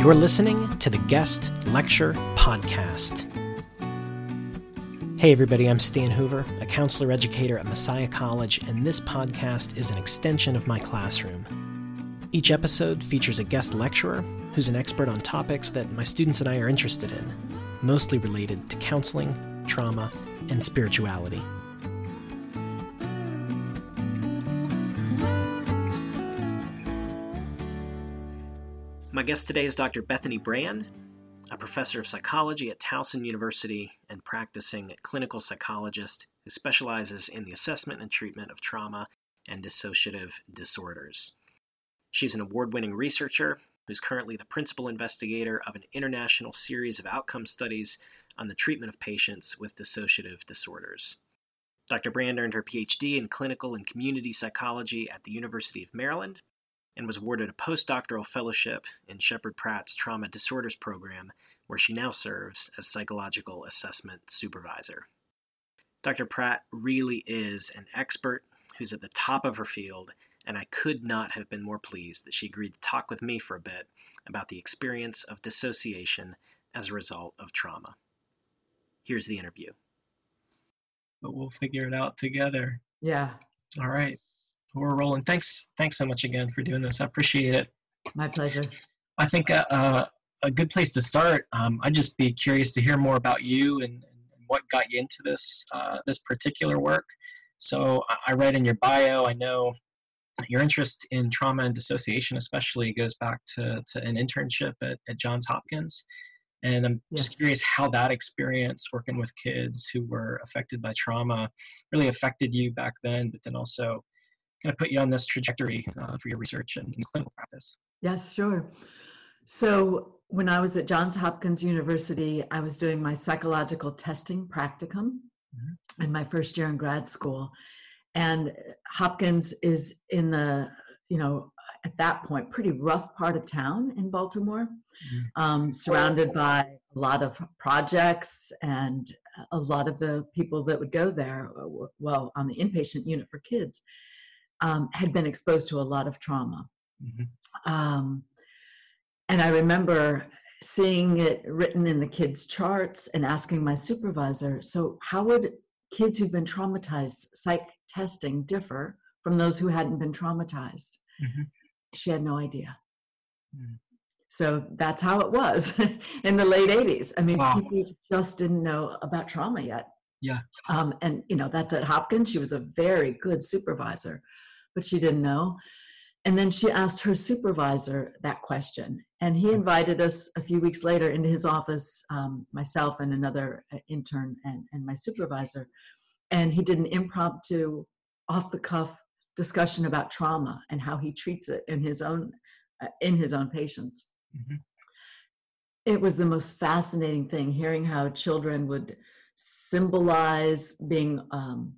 You're listening to the Guest Lecture Podcast. Hey, everybody, I'm Stan Hoover, a counselor educator at Messiah College, and this podcast is an extension of my classroom. Each episode features a guest lecturer who's an expert on topics that my students and I are interested in, mostly related to counseling, trauma, and spirituality. Guest today is Dr. Bethany Brand, a professor of psychology at Towson University and practicing clinical psychologist who specializes in the assessment and treatment of trauma and dissociative disorders. She's an award winning researcher who's currently the principal investigator of an international series of outcome studies on the treatment of patients with dissociative disorders. Dr. Brand earned her PhD in clinical and community psychology at the University of Maryland and was awarded a postdoctoral fellowship in Sheppard Pratt's Trauma Disorders Program, where she now serves as psychological assessment supervisor. Dr. Pratt really is an expert who's at the top of her field, and I could not have been more pleased that she agreed to talk with me for a bit about the experience of dissociation as a result of trauma. Here's the interview. But we'll figure it out together. Yeah. All right we're rolling. Thanks, thanks so much again for doing this. I appreciate it. My pleasure. I think uh, uh, a good place to start. Um, I'd just be curious to hear more about you and, and what got you into this uh, this particular work. So I read in your bio. I know your interest in trauma and dissociation, especially, goes back to, to an internship at, at Johns Hopkins. And I'm yes. just curious how that experience working with kids who were affected by trauma really affected you back then, but then also kind of put you on this trajectory uh, for your research and, and clinical practice. Yes, sure. So when I was at Johns Hopkins University, I was doing my psychological testing practicum mm-hmm. in my first year in grad school. And Hopkins is in the, you know, at that point, pretty rough part of town in Baltimore, mm-hmm. um, surrounded by a lot of projects and a lot of the people that would go there, uh, well, on the inpatient unit for kids, um, had been exposed to a lot of trauma. Mm-hmm. Um, and I remember seeing it written in the kids' charts and asking my supervisor, so how would kids who've been traumatized psych testing differ from those who hadn't been traumatized? Mm-hmm. She had no idea. Mm-hmm. So that's how it was in the late 80s. I mean, wow. people just didn't know about trauma yet. Yeah. Um, and, you know, that's at Hopkins. She was a very good supervisor but she didn't know. And then she asked her supervisor that question. And he invited us a few weeks later into his office, um, myself and another uh, intern and, and my supervisor. And he did an impromptu, off the cuff discussion about trauma and how he treats it in his own uh, in his own patients. Mm-hmm. It was the most fascinating thing hearing how children would symbolize being um,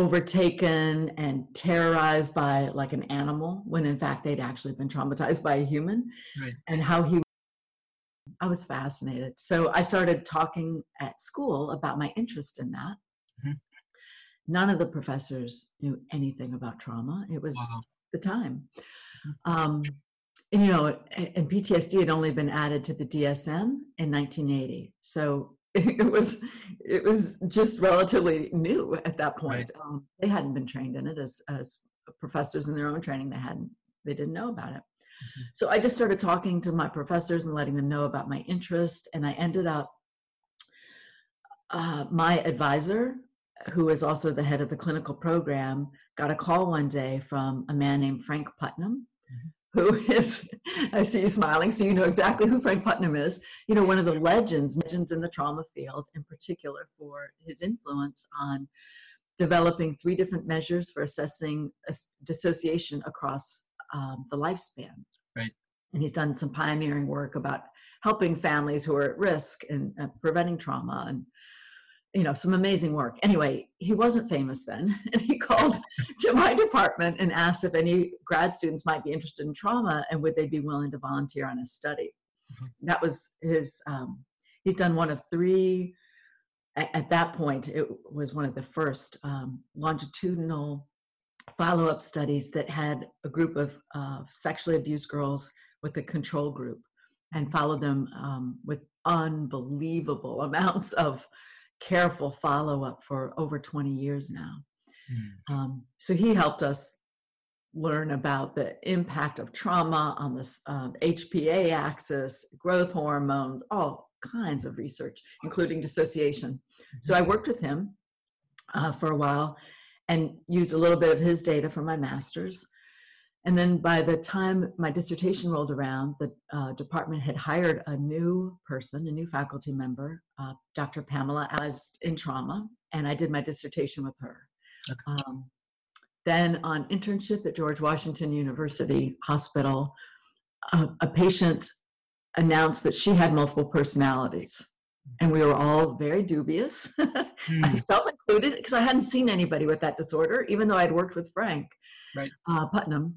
overtaken and terrorized by like an animal when in fact they'd actually been traumatized by a human right. and how he i was fascinated so i started talking at school about my interest in that mm-hmm. none of the professors knew anything about trauma it was wow. the time mm-hmm. um, and you know and ptsd had only been added to the dsm in 1980 so it was it was just relatively new at that point. Right. Um, they hadn't been trained in it as as professors in their own training. They hadn't they didn't know about it. Mm-hmm. So I just started talking to my professors and letting them know about my interest, and I ended up uh, my advisor, who is also the head of the clinical program, got a call one day from a man named Frank Putnam, mm-hmm who is, I see you smiling, so you know exactly who Frank Putnam is. You know, one of the legends, legends in the trauma field, in particular for his influence on developing three different measures for assessing dissociation across um, the lifespan. Right. And he's done some pioneering work about helping families who are at risk and uh, preventing trauma and you know some amazing work anyway he wasn't famous then and he called to my department and asked if any grad students might be interested in trauma and would they be willing to volunteer on his study mm-hmm. that was his um, he's done one of three at, at, that point it was one of the first um, longitudinal follow-up studies that had a group of uh, sexually abused girls with a control group and followed them um, with unbelievable amounts of careful follow up for over 20 years now. Mm. Um, so he helped us learn about the impact of trauma on the uh, HPA axis, growth hormones, all kinds of research, including dissociation. Mm-hmm. So I worked with him uh, for a while and used a little bit of his data for my master's. And then by the time my dissertation rolled around, the uh, department had hired a new person, a new faculty member, uh, Dr. Pamela as in trauma, and I did my dissertation with her. Okay. Um, then on internship at George Washington University Hospital, a, a patient announced that she had multiple personalities. And we were all very dubious, mm. myself included, because I hadn't seen anybody with that disorder, even though I'd worked with Frank right. uh, Putnam.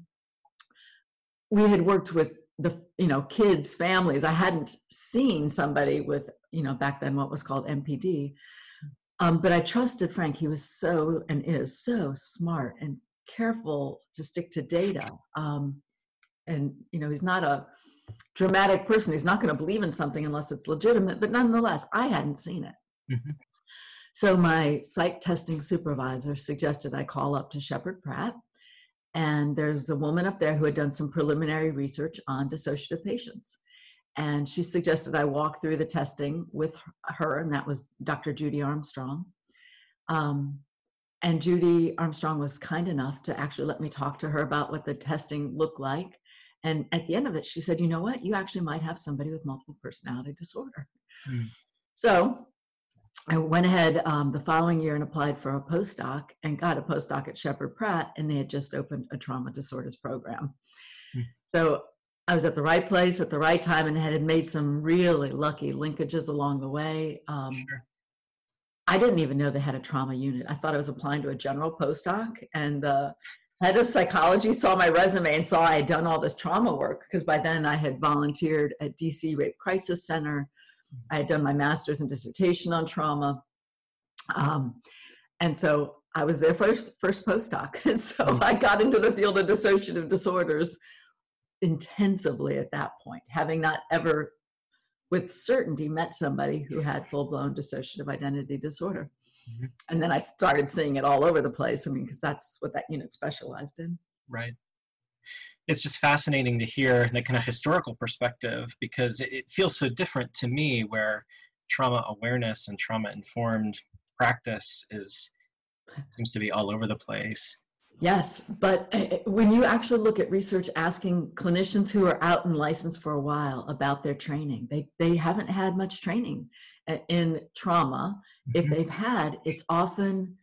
We had worked with the you know kids families i hadn't seen somebody with you know back then what was called mpd um, but I trusted Frank. He was so and is so smart and careful to stick to data. Um, and you know, he's not a dramatic person. He's not going to believe in something unless it's legitimate. But nonetheless, I hadn't seen it. Mm-hmm. So my psych testing supervisor suggested I call up to Sheppard Pratt. And there was a woman up there who had done some preliminary research on dissociative patients and she suggested I walk through the testing with her, and that was Dr. Judy Armstrong. Um, and Judy Armstrong was kind enough to actually let me talk to her about what the testing looked like. And at the end of it, she said, You know what? You actually might have somebody with multiple personality disorder. Mm. So I went ahead um, the following year and applied for a postdoc and got a postdoc at Sheppard Pratt, and they had just opened a trauma disorders program. Mm. So I was at the right place at the right time and had made some really lucky linkages along the way. Um, sure. I didn't even know they had a trauma unit. I thought I was applying to a general postdoc, and the head of psychology saw my resume and saw I had done all this trauma work because by then I had volunteered at DC Rape Crisis Center. I had done my master's and dissertation on trauma. Um, and so I was their first first postdoc. And so hmm. I got into the field of dissociative disorders intensively at that point, having not ever with certainty met somebody who had full blown dissociative identity disorder. Mm-hmm. And then I started seeing it all over the place. I mean, because that's what that unit specialized in. Right. It's just fascinating to hear the kind of historical perspective because it, it feels so different to me where trauma awareness and trauma informed practice is seems to be all over the place Yes, but eh, eh, when you actually look at research asking clinicians who are out and licensed for a while about their training, they, they haven't had much training eh, in trauma. Mm-hmm. If they've had, it's often,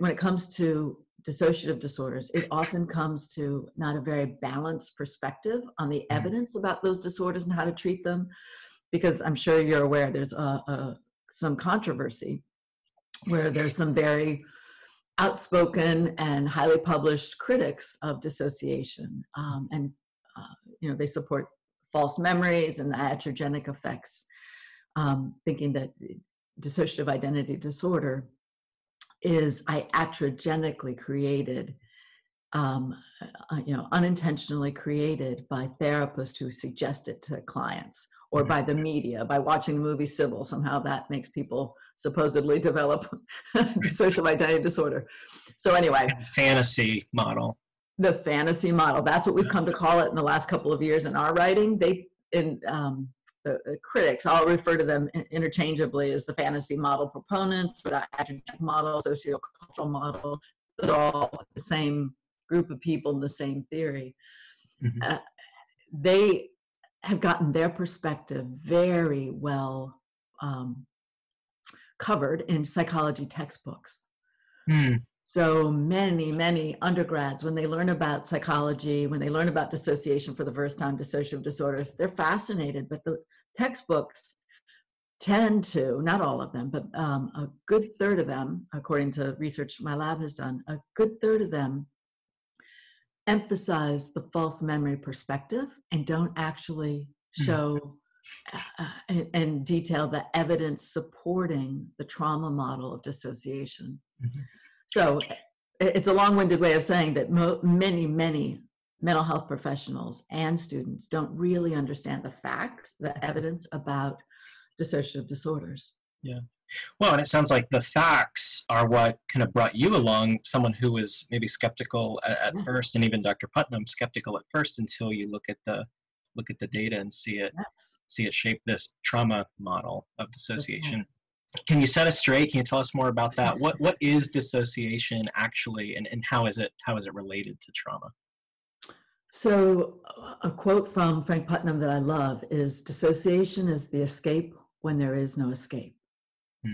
when it comes to dissociative disorders, it often comes to not a very balanced perspective on the mm-hmm. evidence about those disorders and how to treat them. Because I'm sure you're aware there's a, a some controversy where there's some very outspoken and highly published critics of dissociation um, and uh, you know they support false memories and the iatrogenic effects um, thinking that dissociative identity disorder is I iatrogenically created um, uh, you know unintentionally created by therapists who suggest it to clients or by the media by watching the movie Sybil. Somehow that makes people supposedly develop social identity disorder. So anyway, fantasy model. The fantasy model. That's what we've come to call it in the last couple of years in our writing. They in um, the, the, critics, I'll refer to them interchangeably as the fantasy model proponents, the iatrogenic model, sociocultural model. Those are all the same group of people in the same theory. Mm-hmm. Uh, they have gotten their perspective very well um, covered in psychology textbooks. Mm. So many, many undergrads, when they learn about psychology, when they learn about dissociation for the first time, dissociative disorders, they're fascinated. But the textbooks tend to, not all of them, but um, a good third of them, according to research my lab has done, a good third of them emphasize the false memory perspective and don't actually hmm. show uh, and, and, detail the evidence supporting the trauma model of dissociation. Mm-hmm. So it's a long-winded way of saying that mo- many, many mental health professionals and students don't really understand the facts, the evidence about dissociative disorders. Yeah. Well, and it sounds like the facts are what kind of brought you along, someone who was maybe skeptical at, at yeah. first, and even Dr. Putnam skeptical at first until you look at the look at the data and see it yes. see it shape this trauma model of dissociation. Can you set us straight? Can you tell us more about that? What what is dissociation actually, and, and how is it how is it related to trauma? So, a quote from Frank Putnam that I love is Dissociation is the escape when there is no escape. Hmm.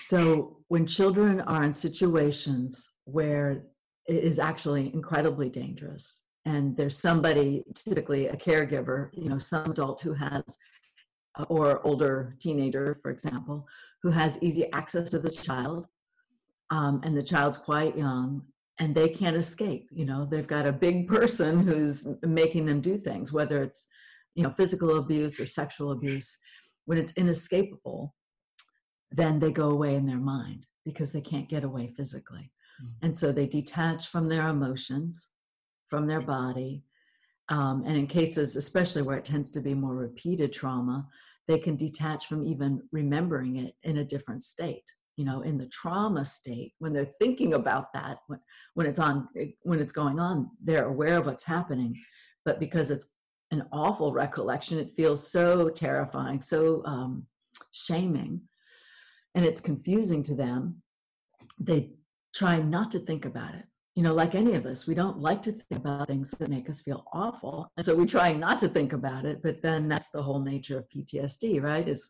So, when children are in situations where it is actually incredibly dangerous, and there's somebody, typically a caregiver, you know, some adult who has, or older teenager, for example, who has easy access to the child, um, and the child's quite young, and they can't escape you know they've got a big person who's making them do things whether it's you know physical abuse or sexual abuse. When it's inescapable then they go away in their mind because they can't get away physically. Mm-hmm. and so they detach from their emotions from their body um, and in cases especially where it tends to be more repeated trauma they can detach from even remembering it in a different state you know in the trauma state when they're thinking about that when, when it's on when it's going on they're aware of what's happening. But because it's an awful recollection it feels so terrifying so um, shaming and it's confusing to them they try not to think about it. You know like any of us we don't like to think about things that make us feel awful and so we try not to think about it but then that's the whole nature of ptsd right? Is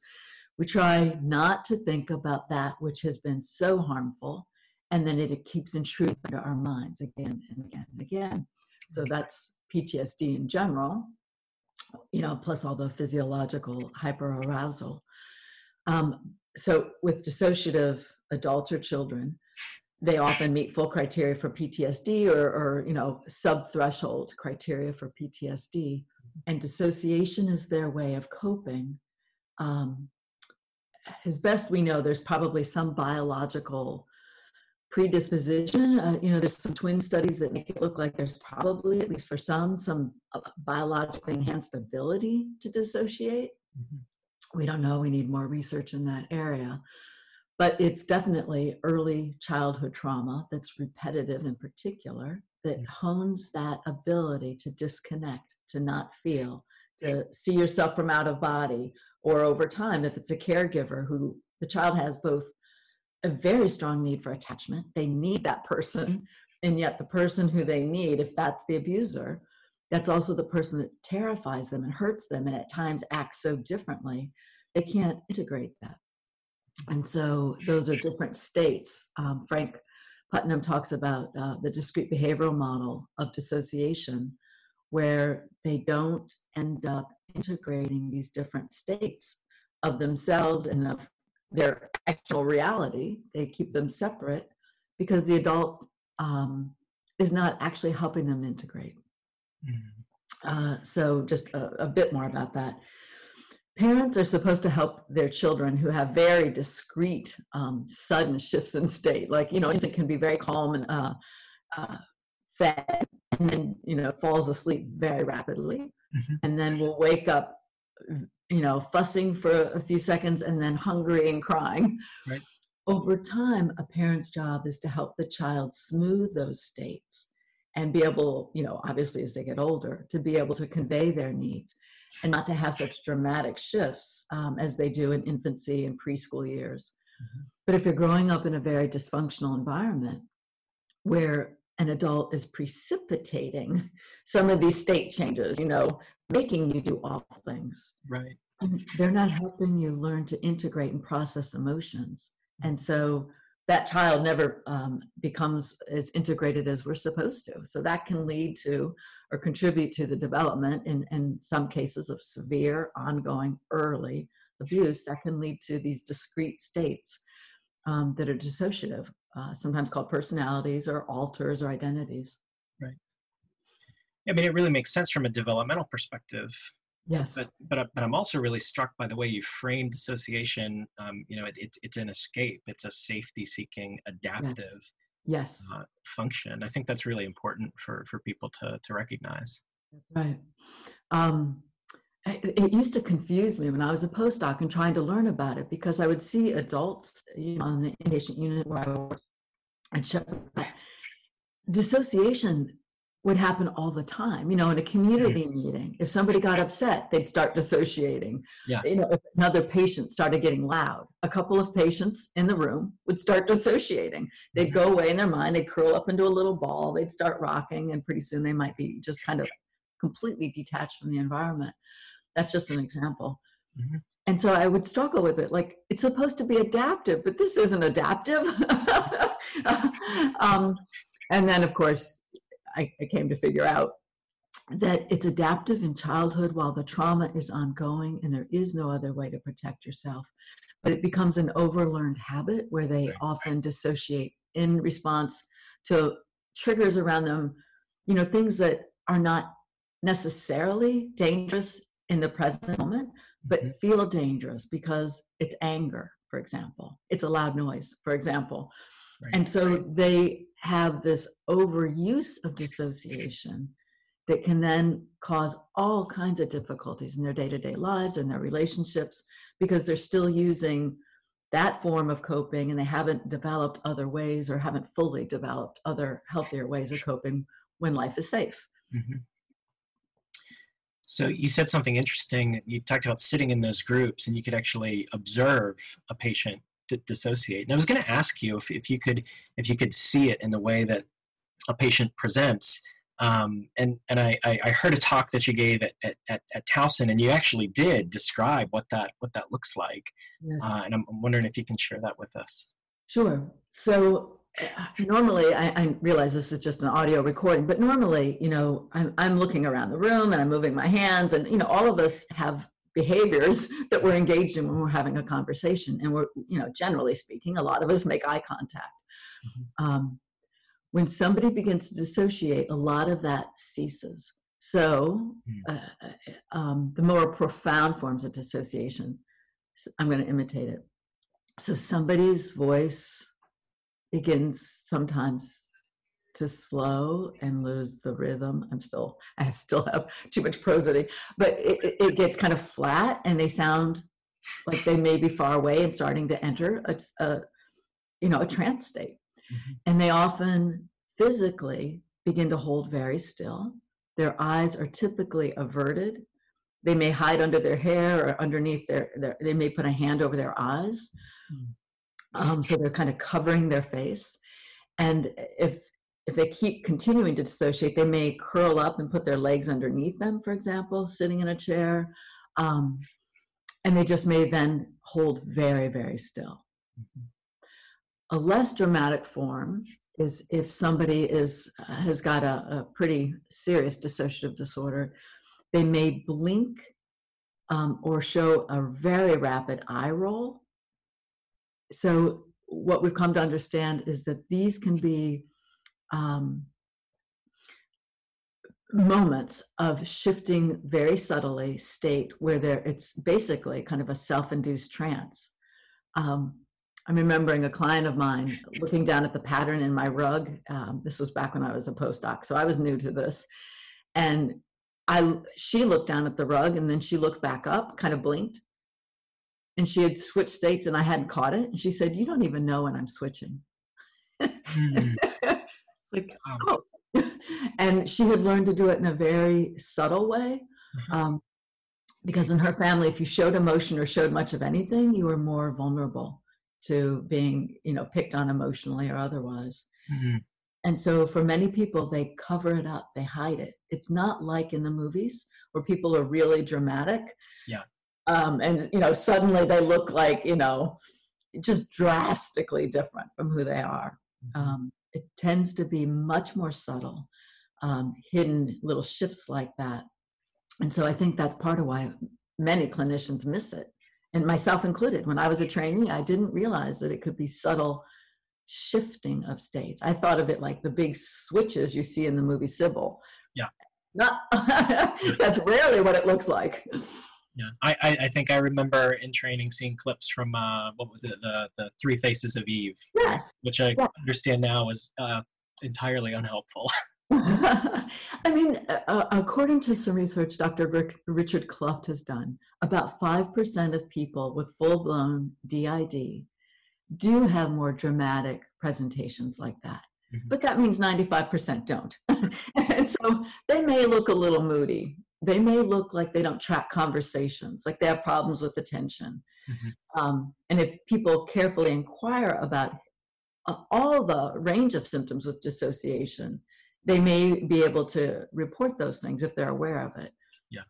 we try not to think about that which has been so harmful, and then it, it keeps intruding into our minds again and again and again. So that's PTSD in general, you know, plus all the physiological hyperarousal. Um, so with dissociative adults or children, they often meet full criteria for PTSD or, or you know, sub-threshold criteria for PTSD. And dissociation is their way of coping um, as best we know, there's probably some biological predisposition. Uh, you know, there's some twin studies that make it look like there's probably, at least for some, some uh, biologically enhanced ability to dissociate. Mm-hmm. We don't know. We need more research in that area. But it's definitely early childhood trauma that's repetitive in particular that mm. hones that ability to disconnect, to not feel, to see yourself from out of body, or over time if it's a caregiver who the child has both a very strong need for attachment they need that person and yet the person who they need if that's the abuser that's also the person that terrifies them and hurts them and at times acts so differently they can't integrate that. And so those are different states. Um, frank putnam talks about uh, the discrete behavioral model of dissociation where they don't end up integrating these different states of themselves and of their actual reality. They keep them separate because the adult um, is not actually helping them integrate. Mm-hmm. Uh, so, just a, a, bit more about that. Parents are supposed to help their children who have very discrete, um, sudden shifts in state. Like, you know, infant can be very calm and uh, uh, fed, and then, you know, falls asleep very rapidly mm-hmm. and then we'll wake up you know fussing for a few seconds and then hungry and crying right. over time a parent's job is to help the child smooth those states and be able you know obviously as they get older to be able to convey their needs and not to have such dramatic shifts um, as they do in infancy and preschool years mm-hmm. but if you're growing up in a very dysfunctional environment where an adult is precipitating some of these state changes, you know, making you do awful things. Right. And they're not helping you learn to integrate and process emotions. And so that child never um, becomes as integrated as we're supposed to. So that can lead to or contribute to the development in, in some cases of severe, ongoing, early abuse that can lead to these discrete states um, that are dissociative uh, sometimes called personalities or alters or identities. Right. I mean, it really makes sense from a developmental perspective. Yes. But but, but I'm also really struck by the way you framed dissociation. Um, you know, it, it's it's an escape. It's a safety-seeking, adaptive. Yes. yes uh, function. I think that's really important for for people to to recognize. Right. Um, it used to confuse me when I was a postdoc and trying to learn about it because I would see adults you know, on the inpatient unit where I work and show dissociation would happen all the time. You know, in a community mm-hmm. meeting, if somebody got upset, they'd start dissociating. Yeah. You know, if another patient started getting loud, a couple of patients in the room would start dissociating. They'd mm-hmm. go away in their mind, they'd curl up into a little ball, they'd start rocking, and pretty soon they might be just kind of completely detached from the environment. That's just an example. Mm-hmm. And so I would struggle with it. Like, it's supposed to be adaptive, but this isn't adaptive. um, and then, of course, I, I came to figure out that it's adaptive in childhood while the trauma is ongoing and there is no other way to protect yourself. But it becomes an overlearned habit where they often dissociate in response to triggers around them, you know, things that are not necessarily dangerous in the present moment, but mm-hmm. feel dangerous because it's anger, for example. It's a loud noise, for example. Right. And so they have this overuse of dissociation that can then cause all kinds of difficulties in their day-to-day lives and their relationships because they're still using that form of coping and they haven't developed other ways or haven't fully developed other healthier ways of coping when life is safe. Mm-hmm. So you said something interesting. You talked about sitting in those groups and you could actually observe a patient d- dissociate. And I was going to ask you if, if you could if you could see it in the way that a patient presents. Um, and and I, I heard a talk that you gave at, at, at, at Towson, and you actually did describe what that what that looks like. Yes. Uh, and I'm, I'm wondering if you can share that with us. Sure. So uh, normally I, I, realize this is just an audio recording but normally you know I'm, I'm looking around the room and i'm moving my hands and you know all of us have behaviors that we're engaged in when we're having a conversation and we're you know generally speaking a lot of us make eye contact mm-hmm. um, when somebody begins to dissociate a lot of that ceases so mm. uh, um, the more profound forms of dissociation i'm going to imitate it so somebody's voice begins sometimes to slow and lose the rhythm. I'm still, I still have too much prosody, but it, it gets kind of flat and they sound like they may be far away and starting to enter a, a you know, a trance state. Mm-hmm. And they often physically begin to hold very still. Their eyes are typically averted. They may hide under their hair or underneath their, their they may put a hand over their eyes. Mm-hmm. Um, so they're kind of covering their face. And if if they keep continuing to dissociate, they may curl up and put their legs underneath them, for example, sitting in a chair. Um, and they just may then hold very, very still. Mm-hmm. A less dramatic form is if somebody is has got a, a pretty serious dissociative disorder, they may blink um, or show a very rapid eye roll. So what we've come to understand is that these can be um, moments of shifting very subtly state where there it's basically kind of a self-induced trance um, i'm remembering a client of mine looking down at the pattern in my rug um, this was back when i was a postdoc so i was new to this and i she looked down at the rug and then she looked back up kind of blinked and she had switched states and i hadn't caught it and she said you don't even know when i'm switching mm. like oh and she had learned to do it in a very subtle way mm-hmm. um, because in her family if you showed emotion or showed much of anything you were more vulnerable to being you know picked on emotionally or otherwise mm-hmm. and so for many people they cover it up they hide it it's not like in the movies where people are really dramatic yeah um, and you know suddenly they look like you know just drastically different from who they are mm-hmm. um, it tends to be much more subtle, um, hidden little shifts like that. And so I think that's part of why many clinicians miss it, and myself included. When I was a trainee, I didn't realize that it could be subtle shifting of states. I thought of it like the big switches you see in the movie Sybil. Yeah. Not, that's rarely what it looks like. Yeah, I, I, I think I remember in training seeing clips from uh, what was it, the the Three Faces of Eve. Yes. Which I yeah. understand now was uh, entirely unhelpful. I mean, uh, according to some research Dr. Rick, Richard Kluft has done, about 5% of people with full blown DID do have more dramatic presentations like that. Mm-hmm. But that means 95% don't. and so they may look a little moody. They may look like they don't track conversations, like they have problems with attention. Mm-hmm. Um, and if people carefully inquire about uh, all the range of symptoms with dissociation, they may be able to report those things if they're aware of it. Yeah.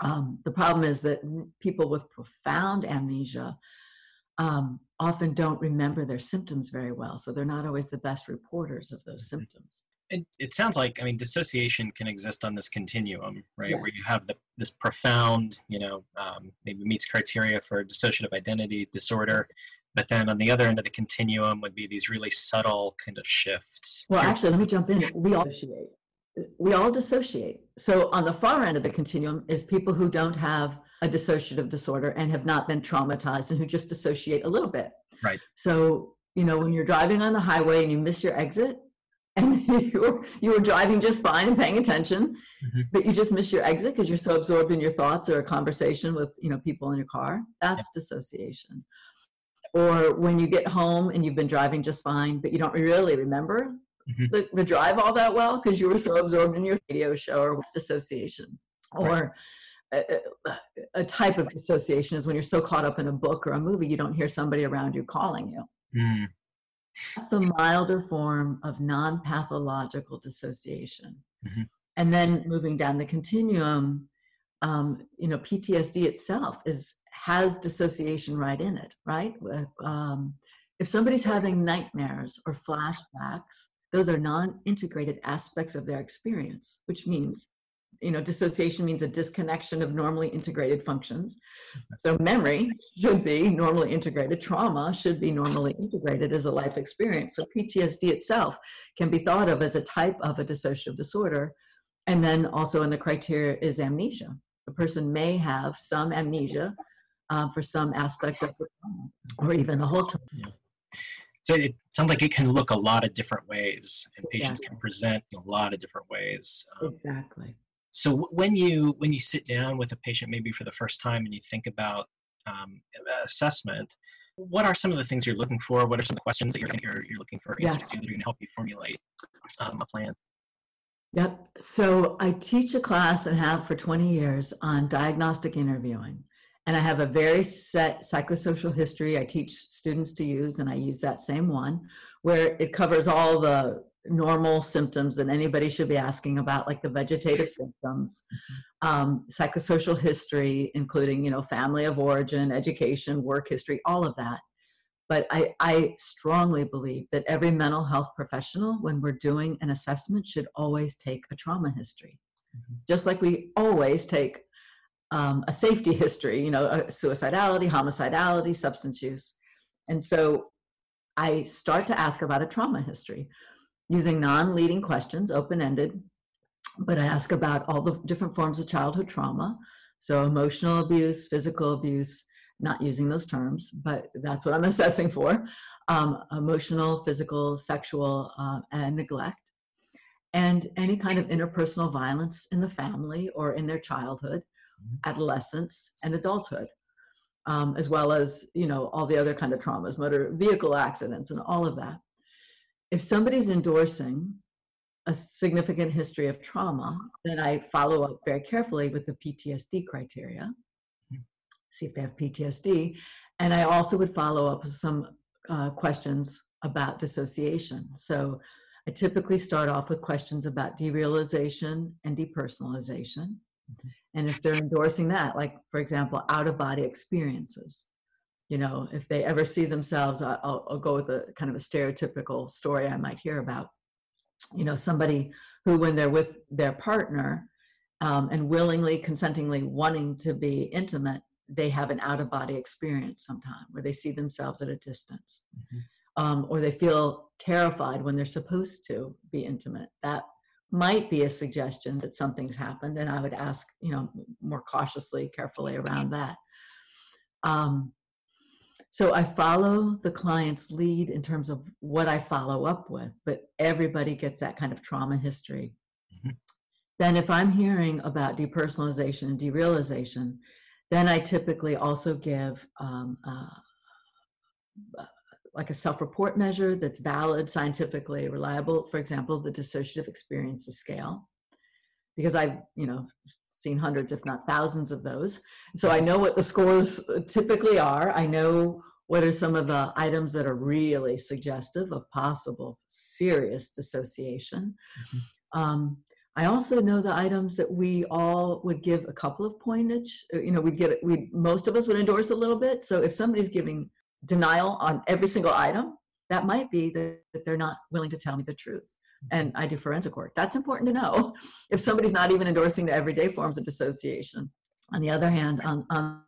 Um, the problem is that people with profound amnesia um, often don't remember their symptoms very well, so they're not always the best reporters of those mm-hmm. symptoms. It, it sounds like I mean dissociation can exist on this continuum, right? Yes. Where you have the, this profound, you know, um, maybe meets criteria for dissociative identity disorder, but then on the other end of the continuum would be these really subtle kind of shifts. Well, actually, let me jump in. We all dissociate. We all dissociate. So on the far end of the continuum is people who don't have a dissociative disorder and have not been traumatized and who just dissociate a little bit. Right. So, you know, when you're driving on the highway and you miss your exit and you're you were driving just fine and paying attention, mm-hmm. but you just miss your exit because you're so absorbed in your thoughts or a conversation with, you know, people in your car, that's yeah. dissociation. Or when you get home and you've been driving just fine, but you don't really remember mm-hmm. the, the drive all that well because you were so absorbed in your radio show or what's dissociation. Right. Or a, a, type of dissociation is when you're so caught up in a book or a movie you don't hear somebody around you calling you mm. That's the milder form of non-pathological dissociation. Mm-hmm. and then moving down the continuum um, you know ptsd itself is has dissociation right in it right? Um, if somebody's having nightmares or flashbacks those are non-integrated aspects of their experience which means you know dissociation means a disconnection of normally integrated functions so memory should be normally integrated trauma should be normally integrated as a life experience so ptsd itself can be thought of as a type of a dissociative disorder and then also in the criteria is amnesia a person may have some amnesia uh, for some aspect of the trauma or even the whole trauma yeah. So it sounds like it can look a lot of different ways, and patients yeah. can present in a lot of different ways. Um, exactly. So when you when you sit down with a patient maybe for the first time and you think about um, assessment, what are some of the things you're looking for? What are some of the questions that you're you're, you're looking for answers yeah. to that are going to help you formulate um, a plan? Yep. So I teach a class and have for 20 years on diagnostic interviewing. And I have a very set psychosocial history I teach students to use, and I use that same one where it covers all the normal symptoms that anybody should be asking about, like the vegetative symptoms, um, psychosocial history, including you know family of origin, education, work history, all of that. But I, I strongly believe that every mental health professional, when we're doing an assessment, should always take a trauma history, mm-hmm. just like we always take um, a safety history, you know, suicidality, homicidality, substance use. And so I start to ask about a trauma history using non-leading questions, open-ended, but I ask about all the different forms of childhood trauma. So emotional abuse, physical abuse, not using those terms, but that's what I'm assessing for. Um, emotional, physical, sexual, uh, and neglect. And any kind of interpersonal violence in the family or in their childhood, mm-hmm. adolescence, and adulthood. Um, as well as you know all the other kind of traumas motor vehicle accidents and all of that if somebody's endorsing a significant history of trauma, then I follow up very carefully with the PTSD criteria, hmm. see if they have PTSD. And I also would follow up with some uh, questions about dissociation. So I typically start off with questions about derealization and depersonalization. Mm-hmm. And if they're endorsing that, like, for example, out of body experiences, you know if they ever see themselves I'll, I'll, go with a kind of a stereotypical story i might hear about you know somebody who when they're with their partner um, and willingly consentingly wanting to be intimate they have an out of body experience sometime where they see themselves at a distance mm-hmm. um, or they feel terrified when they're supposed to be intimate that might be a suggestion that something's happened, and I would ask, you know, more cautiously, carefully around that. Um, so I follow the client's lead in terms of what I follow up with, but everybody gets that kind of trauma history. Mm-hmm. Then, if I'm hearing about depersonalization and derealization, then I typically also give um, uh, like a self-report measure that's valid, scientifically reliable. For example, the dissociative experiences scale, because I've you know seen hundreds, if not thousands, of those. So I know what the scores typically are. I know what are some of the items that are really suggestive of possible serious dissociation. Mm-hmm. Um, I also know the items that we all would give a couple of pointage. Uh, you know, we'd get we most of us would endorse a little bit. So if somebody's giving denial on every single item, that might be that, that they're not willing to tell me the truth. And I do forensic work. That's important to know. If somebody's not even endorsing the everyday forms of dissociation. On the other hand, on, on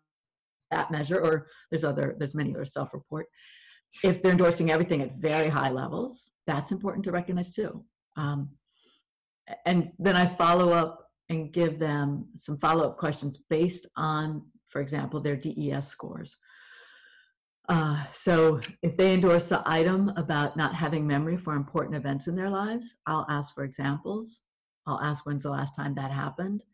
that measure, or there's other, there's many other self-report. If they're endorsing everything at very high levels, that's important to recognize too. Um, and then I follow up and give them some follow-up questions based on, for example, their DES scores. Uh, so if they endorse the item about not having memory for important events in their lives, I'll ask for examples. I'll ask when's the last time that happened.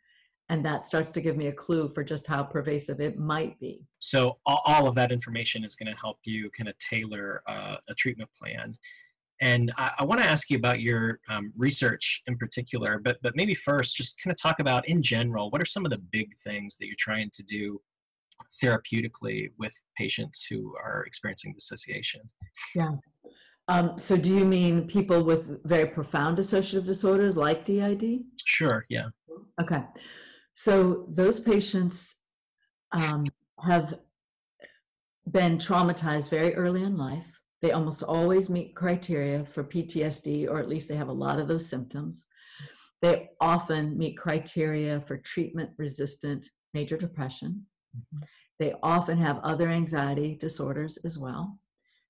And that starts to give me a clue for just how pervasive it might be. So all of that information is going to help you kind of tailor uh, a treatment plan. And I, I want to ask you about your um, research in particular, but but maybe first, just kind of talk about in general, what are some of the big things that you're trying to do therapeutically with patients who are experiencing dissociation. Yeah. Um, so do you mean people with very profound dissociative disorders like DID? Sure, yeah. Okay. So those patients um, have been traumatized very early in life. They almost always meet criteria for PTSD, or at least they have a lot of those symptoms. They often meet criteria for treatment resistant major depression. Mm-hmm. They often have other anxiety disorders as well.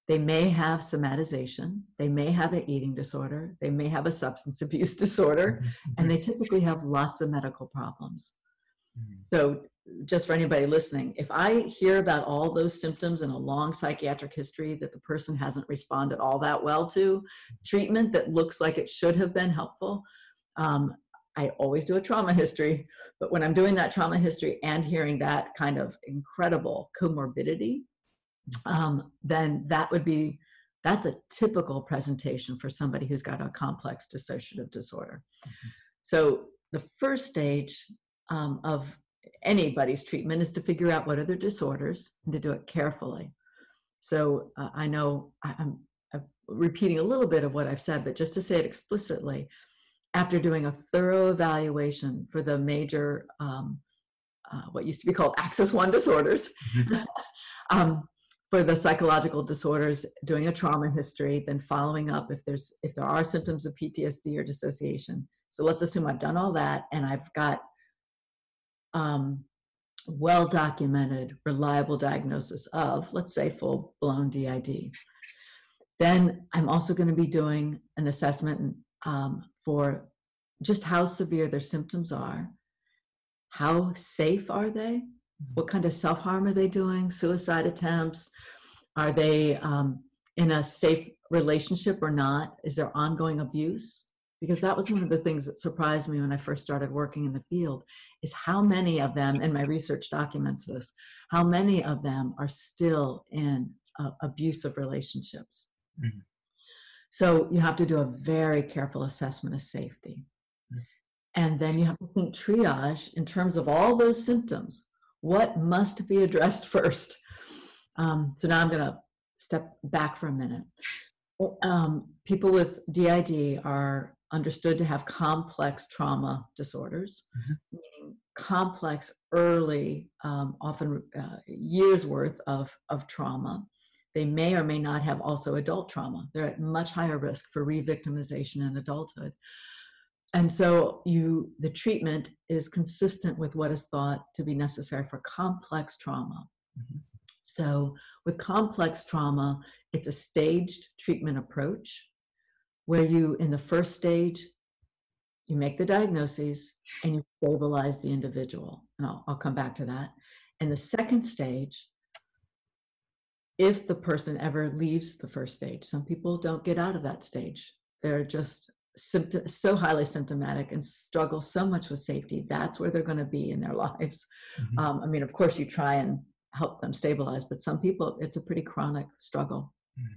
They may have somatization. They may have an eating disorder. They may have a substance abuse disorder. Mm-hmm. And they typically have lots of medical problems. Mm-hmm. So, just for anybody listening, if I hear about all those symptoms and a long psychiatric history that the person hasn't responded all that well to, treatment that looks like it should have been helpful, um, I always do a trauma history, but when I'm doing that trauma history and hearing that kind of incredible comorbidity, um, then that would be that's a typical presentation for somebody who's got a complex dissociative disorder. Mm-hmm. So the first stage um, of anybody's treatment is to figure out what are their disorders and to do it carefully. So uh, I know I, I'm, I'm repeating a little bit of what I've said, but just to say it explicitly, after doing a thorough evaluation for the major, um, uh, what used to be called Axis 1 disorders, mm-hmm. um, for the psychological disorders, doing a trauma history, then following up if there's if there are symptoms of PTSD or dissociation. So let's assume I've done all that and I've got um, well documented, reliable diagnosis of, let's say, full blown DID. Then I'm also going to be doing an assessment um, for just how severe their symptoms are, how safe are they. What kind of self harm are they doing, suicide attempts, are they um, in a safe relationship or not, is there ongoing abuse? Because that was one of the things that surprised me when I first started working in the field is how many of them, and my research documents this, how many of them are still in uh, abusive relationships. Mm-hmm. So you have to do a very careful assessment of safety. Mm. And then you have to think triage in terms of all those symptoms. What must be addressed first? Um, so now I'm going to step back for a minute. Um, people with DID are understood to have complex trauma disorders, mm-hmm. meaning complex, early, um, often uh, years worth of, of trauma they may or may not have also adult trauma. They're at much higher risk for re-victimization in adulthood. And so you the treatment is consistent with what is thought to be necessary for complex trauma. Mm-hmm. So with complex trauma, it's a staged treatment approach where you in the first stage you make the diagnoses and you stabilize the individual. And I'll, I'll come back to that. And the second stage, if the person ever leaves the first stage, some people don't get out of that stage. They're just symptom, so highly symptomatic and struggle so much with safety. That's where they're going to be in their lives. Mm-hmm. Um, I mean, of course, you try and help them stabilize, but some people, it's a pretty chronic struggle. Mm-hmm.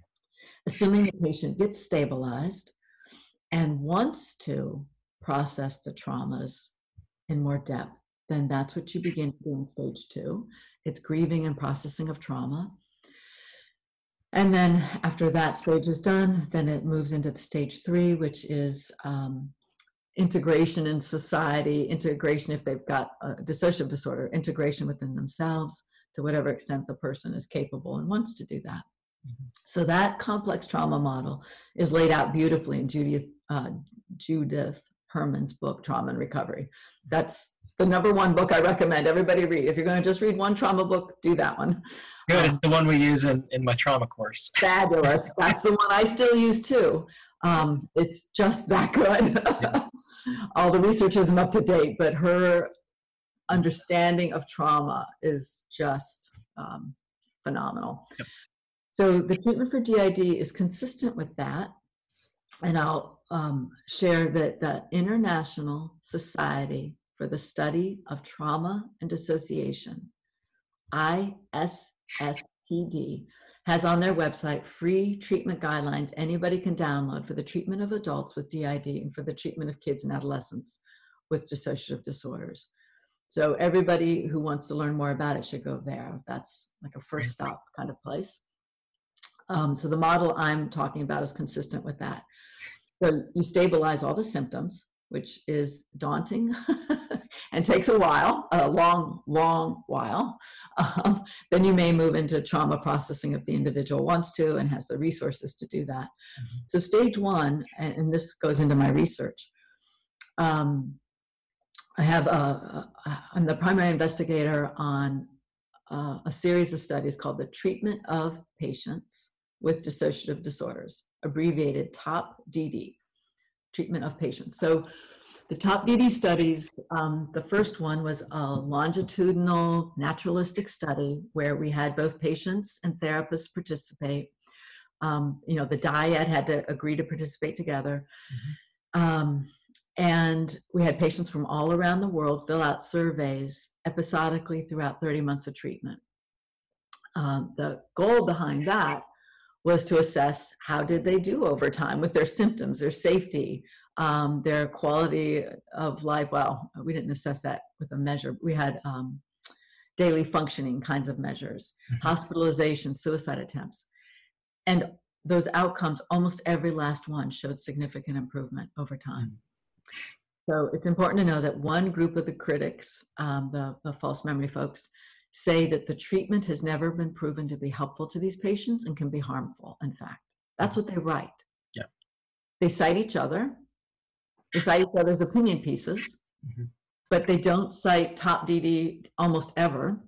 Assuming the patient gets stabilized and wants to process the traumas in more depth, then that's what you begin to do in stage two. It's grieving and processing of trauma. And then after that stage is done, then it moves into the stage three, which is um, integration in society, integration if they've got a dissociative disorder, integration within themselves to whatever extent the person is capable and wants to do that. Mm-hmm. So that complex trauma model is laid out beautifully in Judith, uh, Judith Herman's book, Trauma and Recovery. That's the number one book I recommend everybody read. If you're going to just read one trauma book, do that one. Good. Um, it's the one we use in, in my trauma course. Fabulous. That's the one I still use too. Um, it's just that good. Yeah. All the research isn't up to date, but her understanding of trauma is just um, phenomenal. Yep. So the treatment for DID is consistent with that. And I'll um, share that the International Society for the Study of Trauma and Dissociation, ISSTD, has on their website free treatment guidelines anybody can download for the treatment of adults with DID and for the treatment of kids and adolescents with dissociative disorders. So everybody who wants to learn more about it should go there. That's like a first stop kind of place. Um, so the model I'm talking about is consistent with that. So you stabilize all the symptoms, which is daunting and takes a while, a long, long while. Um, then you may move into trauma processing if the individual wants to and has the resources to do that. Mm-hmm. So, stage one, and, and, this goes into my research. Um, I have a, I'm the primary investigator on uh, a series of studies called the Treatment of Patients with Dissociative Disorders, abbreviated TOP DD treatment of patients. So the top DD studies, um, the first one was a longitudinal naturalistic study where we had both patients and therapists participate. Um, you know, the dyad had to agree to participate together. Mm-hmm. Um, and we had patients from all around the world fill out surveys episodically throughout 30 months of treatment. Um, the goal behind that was to assess how did they do over time with their symptoms, their safety, um, their quality of life. Well, we didn't assess that with a measure. We had um, daily functioning kinds of measures, mm-hmm. hospitalization, suicide attempts. And those outcomes, almost every last one showed significant improvement over time. Mm-hmm. So it's important to know that one group of the critics, um, the, the false memory folks, say that the treatment has never been proven to be helpful to these patients and can be harmful, in fact. That's what they write. Yeah. They cite each other, they cite each other's opinion pieces, mm-hmm. but they don't cite top DD almost ever.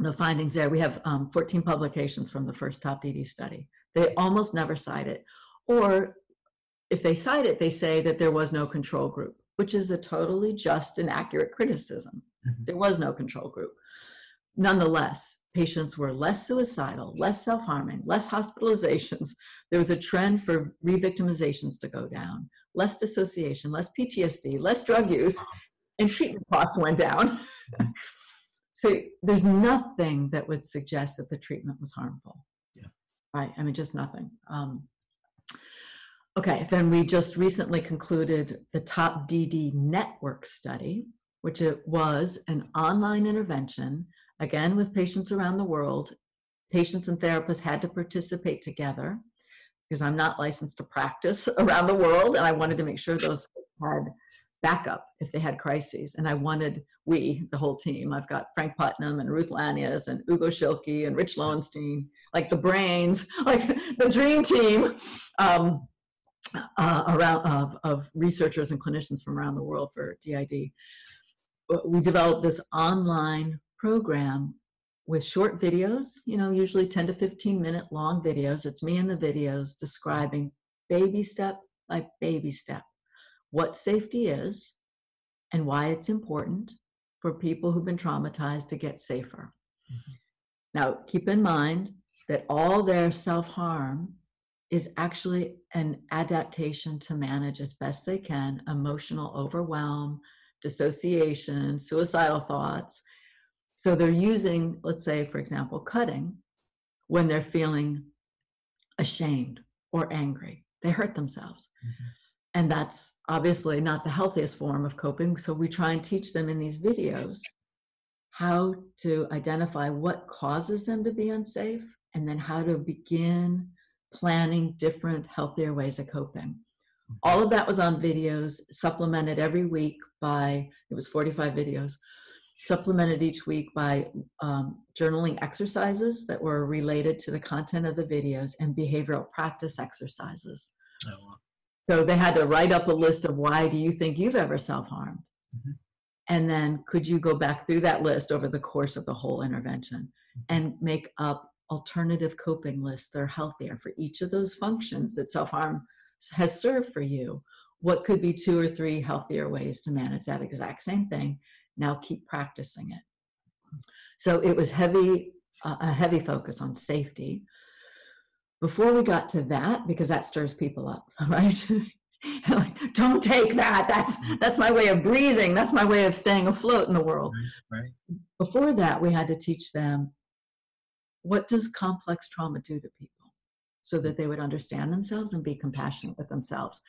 The findings there, we have um, 14 publications from the first top DD study. They almost never cite it. Or if they cite it, they say that there was no control group, which is a totally just and accurate criticism. Mm-hmm. There was no control group. Nonetheless, patients were less suicidal, less self harming, less hospitalizations. There was a trend for re victimizations to go down, less dissociation, less PTSD, less drug use, and treatment costs went down. so there's nothing that would suggest that the treatment was harmful. Yeah. Right? I mean, just nothing. Um, okay, then we just recently concluded the Top DD Network study, which it was an online intervention again with patients around the world. Patients and therapists had to participate together because I'm not licensed to practice around the world, and I wanted to make sure those had backup if they had crises. And I wanted we, the whole team. I've got Frank Putnam and Ruth Lanius and Hugo Schielke and Rich Loewenstein, like the brains, like the dream team. Um, uh, around of, of researchers and clinicians from around the world for DID. We developed this online program with short videos, you know, usually 10 to 15 minute long videos. It's me in the videos describing baby step by baby step what safety is and why it's important for people who've been traumatized to get safer. Mm-hmm. Now, keep in mind that all their self harm is actually an adaptation to manage as best they can emotional overwhelm, dissociation, suicidal thoughts. So they're using, let's say, for example, cutting when they're feeling ashamed or angry. They hurt themselves. Mm-hmm. And that's obviously not the healthiest form of coping. So we try and teach them in these videos how to identify what causes them to be unsafe and then how to begin planning different, healthier ways of coping. Mm-hmm. All of that was on videos, supplemented every week by, it was 45 videos, supplemented each week by um, journaling exercises that were related to the content of the videos and behavioral practice exercises. Oh, wow. So they had to write up a list of why do you think you've ever self-harmed? Mm-hmm. And then could you go back through that list over the course of the whole intervention mm-hmm. and make up alternative coping lists that are healthier for each of those functions that self-harm has served for you? What could be two or three healthier ways to manage that exact same thing? Now keep practicing it. So it was heavy, uh, a heavy focus on safety. Before we got to that, because that stirs people up, right? like, don't take that. That's that's my way of breathing. That's my way of staying afloat in the world. Right, right. Before that, we had to teach them what does complex trauma do to people, so that they would understand themselves and be compassionate with themselves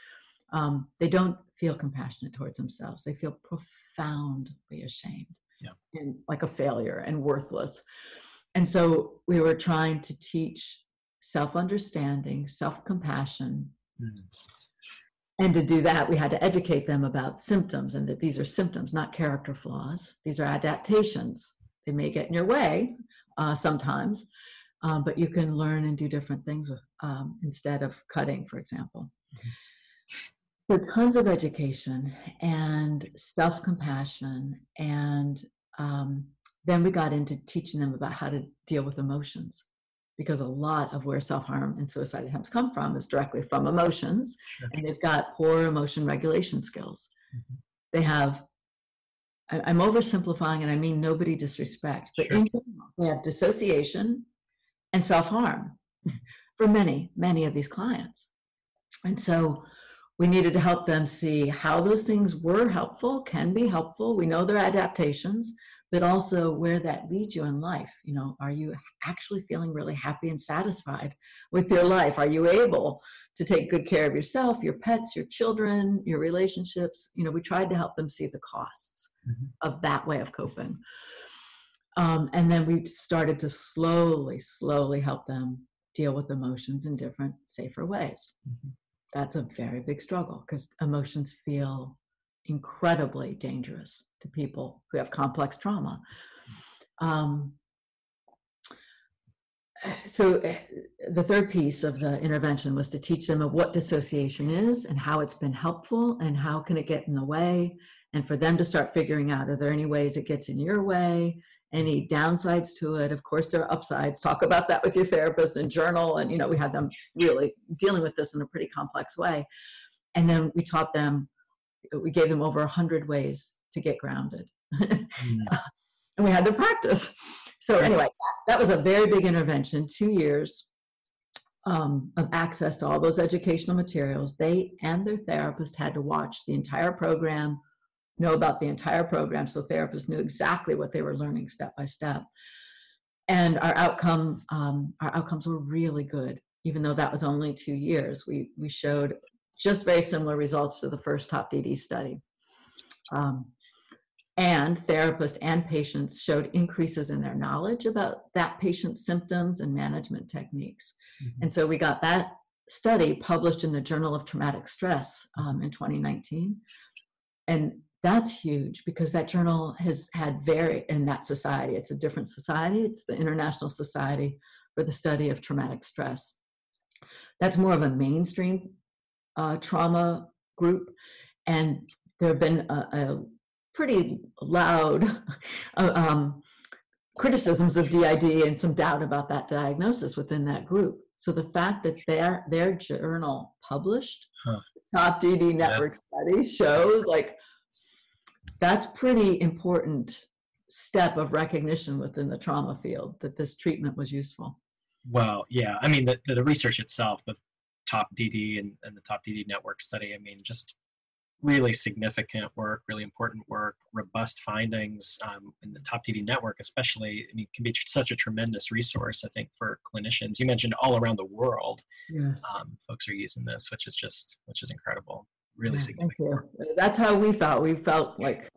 um, they don't feel compassionate towards themselves. They feel profoundly ashamed yeah. and like a failure and worthless. And so we were trying to teach self understanding, self compassion. Mm. And to do that, we had to educate them about symptoms and that these are symptoms, not character flaws. These are adaptations. They may get in your way uh, sometimes, um, but you can learn and do different things um, instead of cutting, for example. Mm-hmm. So tons of education and self compassion, and um, then we got into teaching them about how to deal with emotions, because a lot of where self harm and suicide attempts come from is directly from emotions, sure. and they've got poor emotion regulation skills. Mm-hmm. They have I, am oversimplifying and I mean nobody disrespect, but sure. in general, they have dissociation and self harm for many, many of these clients. And so we needed to help them see how those things were helpful, can be helpful. We know they're adaptations, but also where that leads you in life. You know, are you actually feeling really happy and satisfied with your life? Are you able to take good care of yourself, your pets, your children, your relationships? You know, we tried to help them see the costs mm-hmm. of that way of coping. Um, and then we started to slowly, slowly help them deal with emotions in different, safer ways. Mm-hmm that's a very big struggle because emotions feel incredibly dangerous to people who have complex trauma. Um, so eh, the third piece of the intervention was to teach them of what dissociation is and how it's been helpful and how can it get in the way and for them to start figuring out are there any ways it gets in your way any downsides to it. Of course, there are upsides. Talk about that with your therapist and journal. And, you know, we had them really dealing with this in a pretty complex way. And then we taught them, we gave them over a 100 ways to get grounded. mm. and we had to practice. So, anyway, that was a very big intervention, two years. Um, of access to all those educational materials. They and their therapist had to watch the entire program know about the entire program so therapists knew exactly what they were learning step by step. And our outcome um, our outcomes were really good even though that was only two years. We we showed just very similar results to the first top dd study. Um, and therapists and patients showed increases in their knowledge about that patient's symptoms and management techniques. Mm-hmm. and so we got that study published in the journal of traumatic stress um, in 2019 and that's huge because that journal has had very in that society it's a different society it's the international society for the study of traumatic stress that's more of a mainstream uh, trauma group and there have been a, a pretty loud uh, um, criticisms of did and some doubt about that diagnosis within that group so the fact that their their journal published huh. top DD network yeah. studies show like that's pretty important step of recognition within the trauma field that this treatment was useful. Well, yeah, I mean the the, research itself with top DD and, and the top DD network study. I mean, just really significant work, really important work, robust findings um, in the Top DD network, especially. I mean, can be such a tremendous resource, I think, for clinicians. You mentioned all around the world, yes. um, folks are using this, which is just which is incredible. Really yeah, significant. That's how we felt. We felt like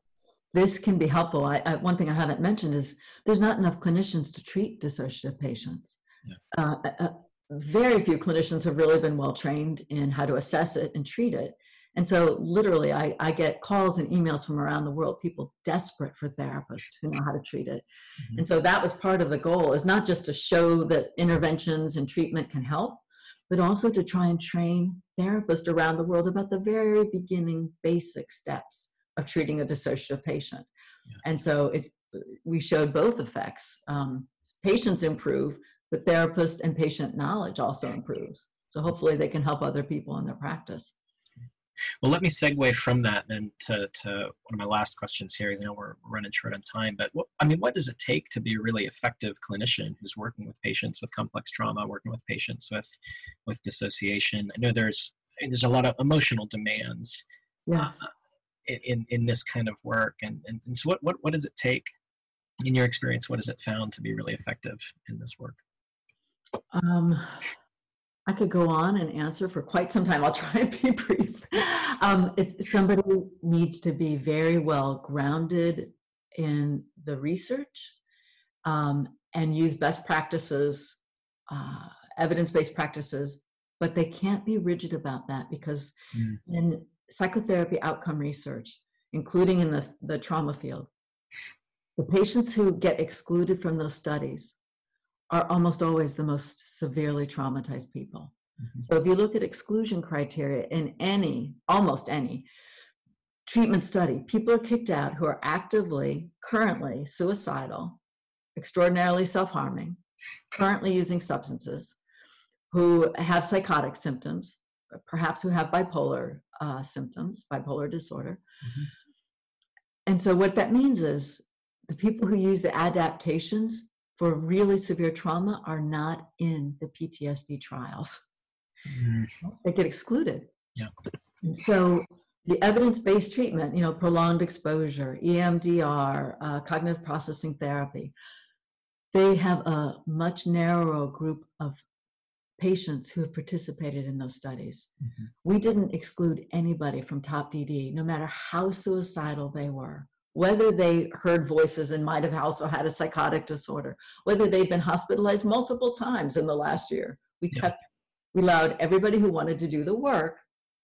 this can be helpful. I, I, one thing I haven't mentioned is there's not enough clinicians to treat dissociative patients. Yeah. Uh, uh, uh very few clinicians have really been well trained in how to assess it and treat it and so literally I, I get calls and emails from around the world, people desperate for therapists who know how to treat it. Mm-hmm. And so that was part of the goal is not just to show that interventions and treatment can help, but also to try and train therapists around the world about the very beginning basic steps of treating a dissociative patient. Yeah. And so it, we showed both effects. Um, patients improve, but therapist and patient knowledge also improves. So hopefully they can help other people in their practice. Well, let me segue from that then to, to one of my last questions here. I know we're running short on time, but what, I mean, what does it take to be a really effective clinician who's working with patients with complex trauma, working with patients with with dissociation? I know there's there's a lot of emotional demands yes. uh, in in this kind of work, and, and and so what what what does it take in your experience? What has it found to be really effective in this work? Um, I could go on and answer for quite some time. I'll try and be brief. Um, if somebody needs to be very well grounded in the research um, and use best practices, uh, evidence-based practices, but they can't be rigid about that because mm. in psychotherapy outcome research, including in the, the trauma field, the patients who get excluded from those studies are almost always the most severely traumatized people. Mm-hmm. So if you look at exclusion criteria in any, almost any treatment study, people are kicked out who are actively, currently suicidal, extraordinarily self harming, currently using substances, who have psychotic symptoms, perhaps who have bipolar uh, symptoms, bipolar disorder. Mm-hmm. And so what that means is the people who use the adaptations for really severe trauma are not in the PTSD trials. Mm. They get excluded. Yeah. And so the evidence-based treatment, you know, prolonged exposure, EMDR, uh, cognitive processing therapy, they have a much narrower group of patients who have participated in those studies. Mm-hmm. We didn't exclude anybody from top DD, no matter how suicidal they were whether they heard voices and might have also had a psychotic disorder, whether they've been hospitalized multiple times in the last year. We yeah. kept, we allowed everybody who wanted to do the work,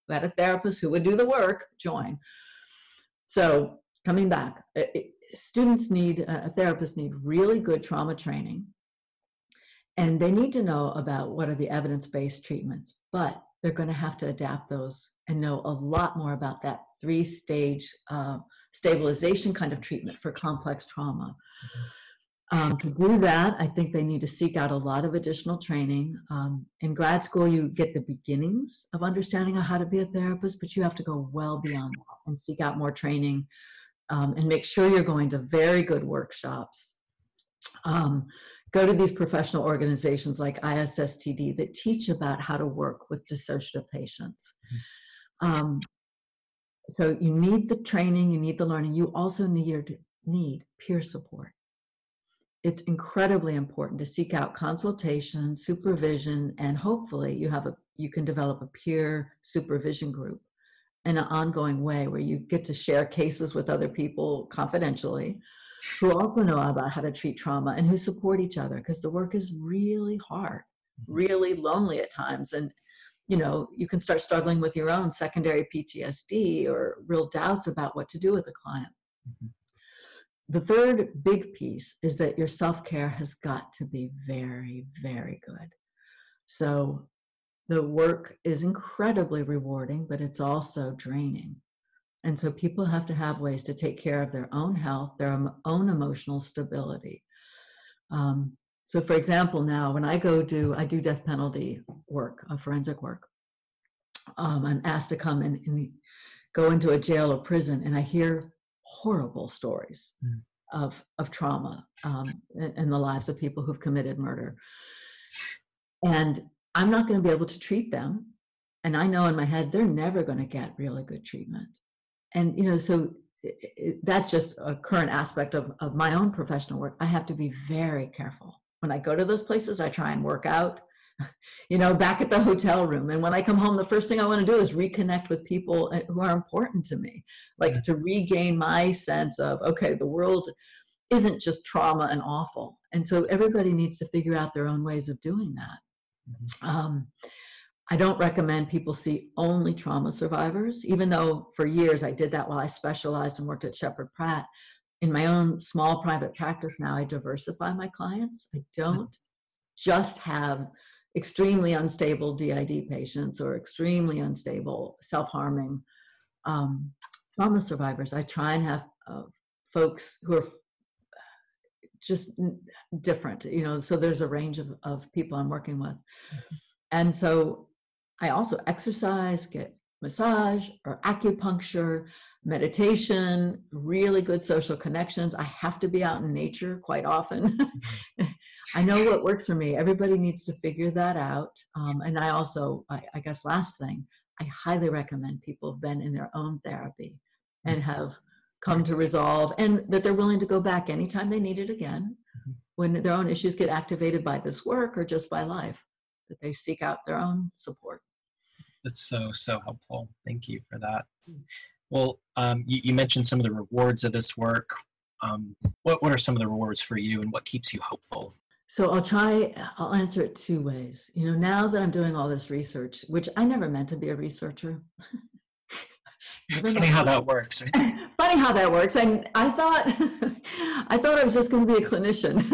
who had a therapist who would do the work, join. So coming back, it, students need, uh, therapists need really good trauma training. And they need to know about what are the evidence-based treatments, but they're going to have to adapt those and know a lot more about that three-stage uh, stabilization kind of treatment for complex trauma. Um, to do that, I think they need to seek out a lot of additional training. Um, in grad school, you get the beginnings of understanding how to be a therapist, but you have to go well beyond that and seek out more training um, and make sure you're going to very good workshops. Um, go to these professional organizations like ISSTD that teach about how to work with dissociative patients. So you need the training, you need the learning. You also need need peer support. It's incredibly important to seek out consultation, supervision, and hopefully you have a you can develop a peer supervision group in an ongoing way where you get to share cases with other people confidentially who also know about how to treat trauma and who support each other because the work is really hard, mm-hmm. really lonely at times. And you know, you can start struggling with your own secondary PTSD or real doubts about what to do with a client. Mm-hmm. The third big piece is that your self care has got to be very, very good. So the work is incredibly rewarding, but it's also draining. And so people have to have ways to take care of their own health, their own emotional stability. Um, so for example, now when I go do, I do death penalty work, uh, forensic work. um, I'm asked to come and, and, go into a jail or prison, and I hear horrible stories mm. of of trauma um, in, in the lives of people who've committed murder. And I'm not going to be able to treat them. And I know in my head they're never going to get really good treatment. And you know, so that's just a current aspect of, of my own professional work. I have to be very careful when I go to those places. I try and work out you know, back at the hotel room. And when I come home, the first thing I want to do is reconnect with people uh, who are important to me, like to regain my sense of, okay, the world isn't just trauma and awful. And so everybody needs to figure out their own ways of doing that. Mm-hmm. Um, I don't recommend people see only trauma survivors, even though for years I did that while I specialized and worked at Sheppard Pratt. In my own small private practice now, I diversify my clients. I don't just have extremely unstable DID patients or extremely unstable self-harming um, trauma survivors. I try and have uh, folks who are just different, you know, so there's a range of, of people I'm working with. Mm-hmm. And so I also exercise, get massage or acupuncture, meditation, really good social connections. I have to be out in nature quite often. I know what works for me. Everybody needs to figure that out. Um, and I also, I, I, guess, last thing, I highly recommend people have been in their own therapy and have come to resolve and that they're willing to go back anytime they need it again mm-hmm. when their own issues get activated by this work or just by life, that they seek out their own support. That's so, so helpful. Thank you for that. Well, um, you, you mentioned some of the rewards of this work. Um, what, what are some of the rewards for you and what keeps you hopeful so I'll try, I'll answer it two ways. You know, now that I'm doing all this research, which I never meant to be a researcher. Funny how that works. Right? Funny how that works. And I thought, I thought I was just going to be a clinician.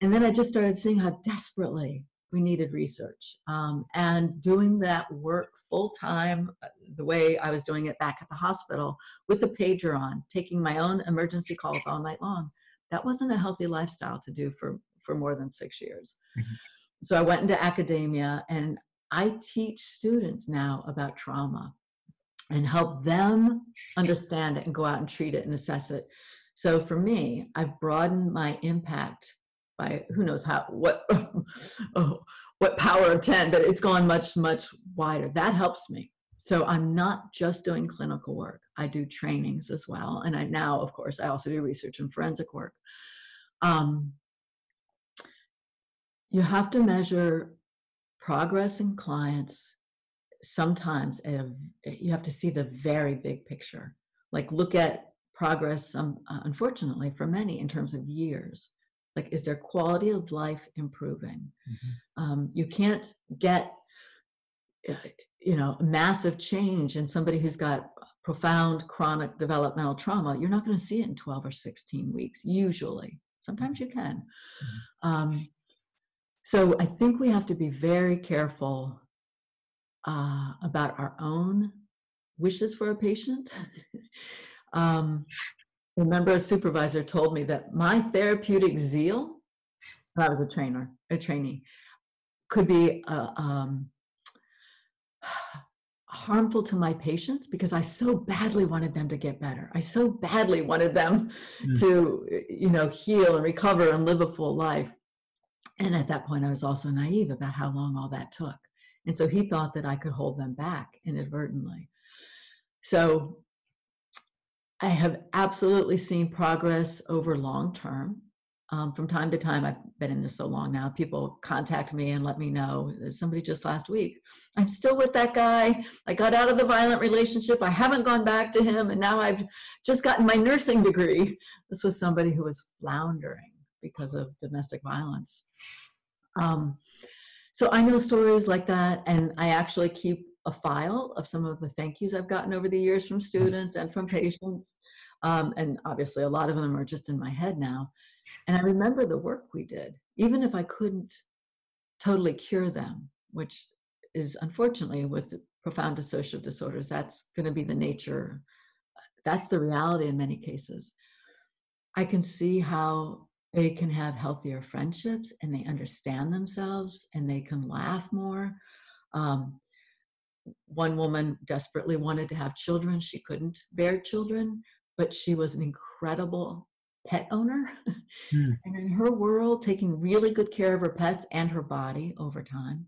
and then I just started seeing how desperately we needed research. Um, and doing that work full time, uh, the way I was doing it back at the hospital with a pager on, taking my own emergency calls all night long that wasn't a healthy lifestyle to do for for more than six years mm-hmm. so i went into academia and i teach students now about trauma and help them understand it and go out and treat it and assess it so for me i've broadened my impact by who knows how what oh, what power of 10 but it's gone much much wider that helps me so I'm not just doing clinical work. I do trainings as well. And I now, of course, I also do research and forensic work. Um, you have to measure progress in clients sometimes a, you have to see the very big picture like look at progress um, uh, unfortunately for many in terms of years like is their quality of life improving? Mm-hmm. um, you can't get uh, you know massive change in somebody who's got profound chronic developmental trauma. You're not going to see it in 12 or 16 weeks usually. Sometimes you can. Mm-hmm. um, so i think we have to be very careful uh, about our own wishes for a patient. Um, remember a supervisor told me that my therapeutic zeal i was a trainer a trainee could be uh, um, harmful to my patients because I so badly wanted them to get better. I so badly wanted them mm. to, you know, heal and recover and live a full life. And at that point, I was also naive about how long all that took. And so he thought that I could hold them back inadvertently. So I have absolutely seen progress over long term. Um, from time to time i've been in this so long now people contact me and let me know somebody just last week. I'm still with that guy. I got out of the violent relationship. I haven't gone back to him and now i've just gotten my nursing degree. This was somebody who was floundering because of domestic violence. Um, so i know stories like that and i actually keep a file of some of the thank yous i've gotten over the years from students and from patients um, and obviously a lot of them are just in my head now and I remember the work we did, even if I couldn't totally cure them, which is unfortunately with profound dissociative disorders, that's going to be the nature, that's the reality in many cases. I can see how they can have healthier friendships and they understand themselves and they can laugh more. Um, one woman desperately wanted to have children. She couldn't bear children, but she was an incredible pet owner. Hmm. And in her world, taking really good care of her pets and her body over time,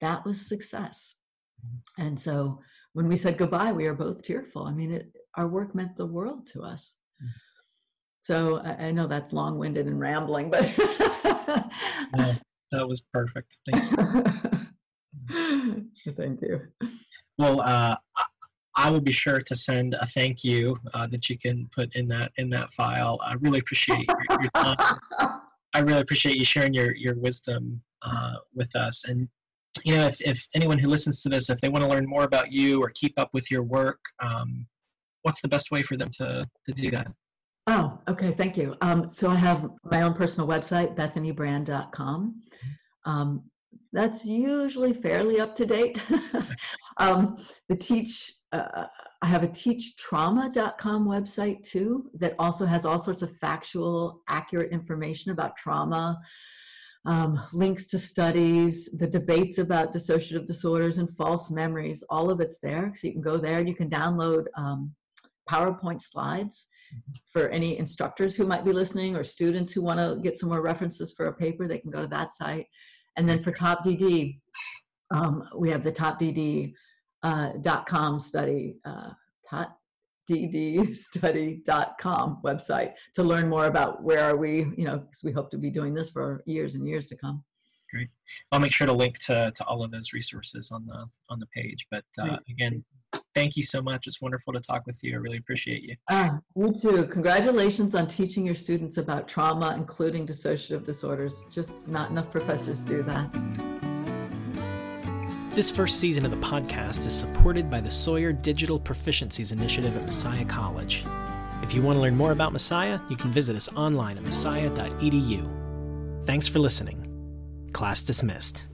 that was success. Hmm. And so when we said goodbye, we were both tearful. I mean, it, our work meant the world to us. Hmm. So I, I know that's long winded and rambling, but. no, that was perfect. Thank you. Well, uh, I will be sure to send a thank you uh, that you can put in that in that file. I really appreciate your, your time. I really appreciate you sharing your your wisdom uh, with us. And you know, if if anyone who listens to this, if they want to learn more about you or keep up with your work, um, what's the best way for them to to do that? Oh, okay. Thank you. Um, so I have my own personal website, bethanybrand.com. Mm-hmm. Um, that's usually fairly up to date. um, the teach uh, I have a teachtrauma.com website too that also has all sorts of factual, accurate information about trauma, um, links to studies, the debates about dissociative disorders and false memories. All of it's there. So you can go there and you can download um, PowerPoint slides mm-hmm. for any instructors who might be listening or students who want to get some more references for a paper. They can go to that site. And then for Top DD, um, we have the Top DD uh, dot com study, uh, dot ddstudy.com website to learn more about where are we, you know, because we hope to be doing this for years and years to come. Great. I'll make sure to link to, to all of those resources on the on the page. But uh, again, thank you so much. It's wonderful to talk with you. I really appreciate you. Ah, you too. Congratulations on teaching your students about trauma, including dissociative disorders. Just not enough professors do that. This first season of the podcast is supported by the Sawyer Digital Proficiencies Initiative at Messiah College. If you want to learn more about Messiah, you can visit us online at messiah.edu. Thanks for listening. Class dismissed.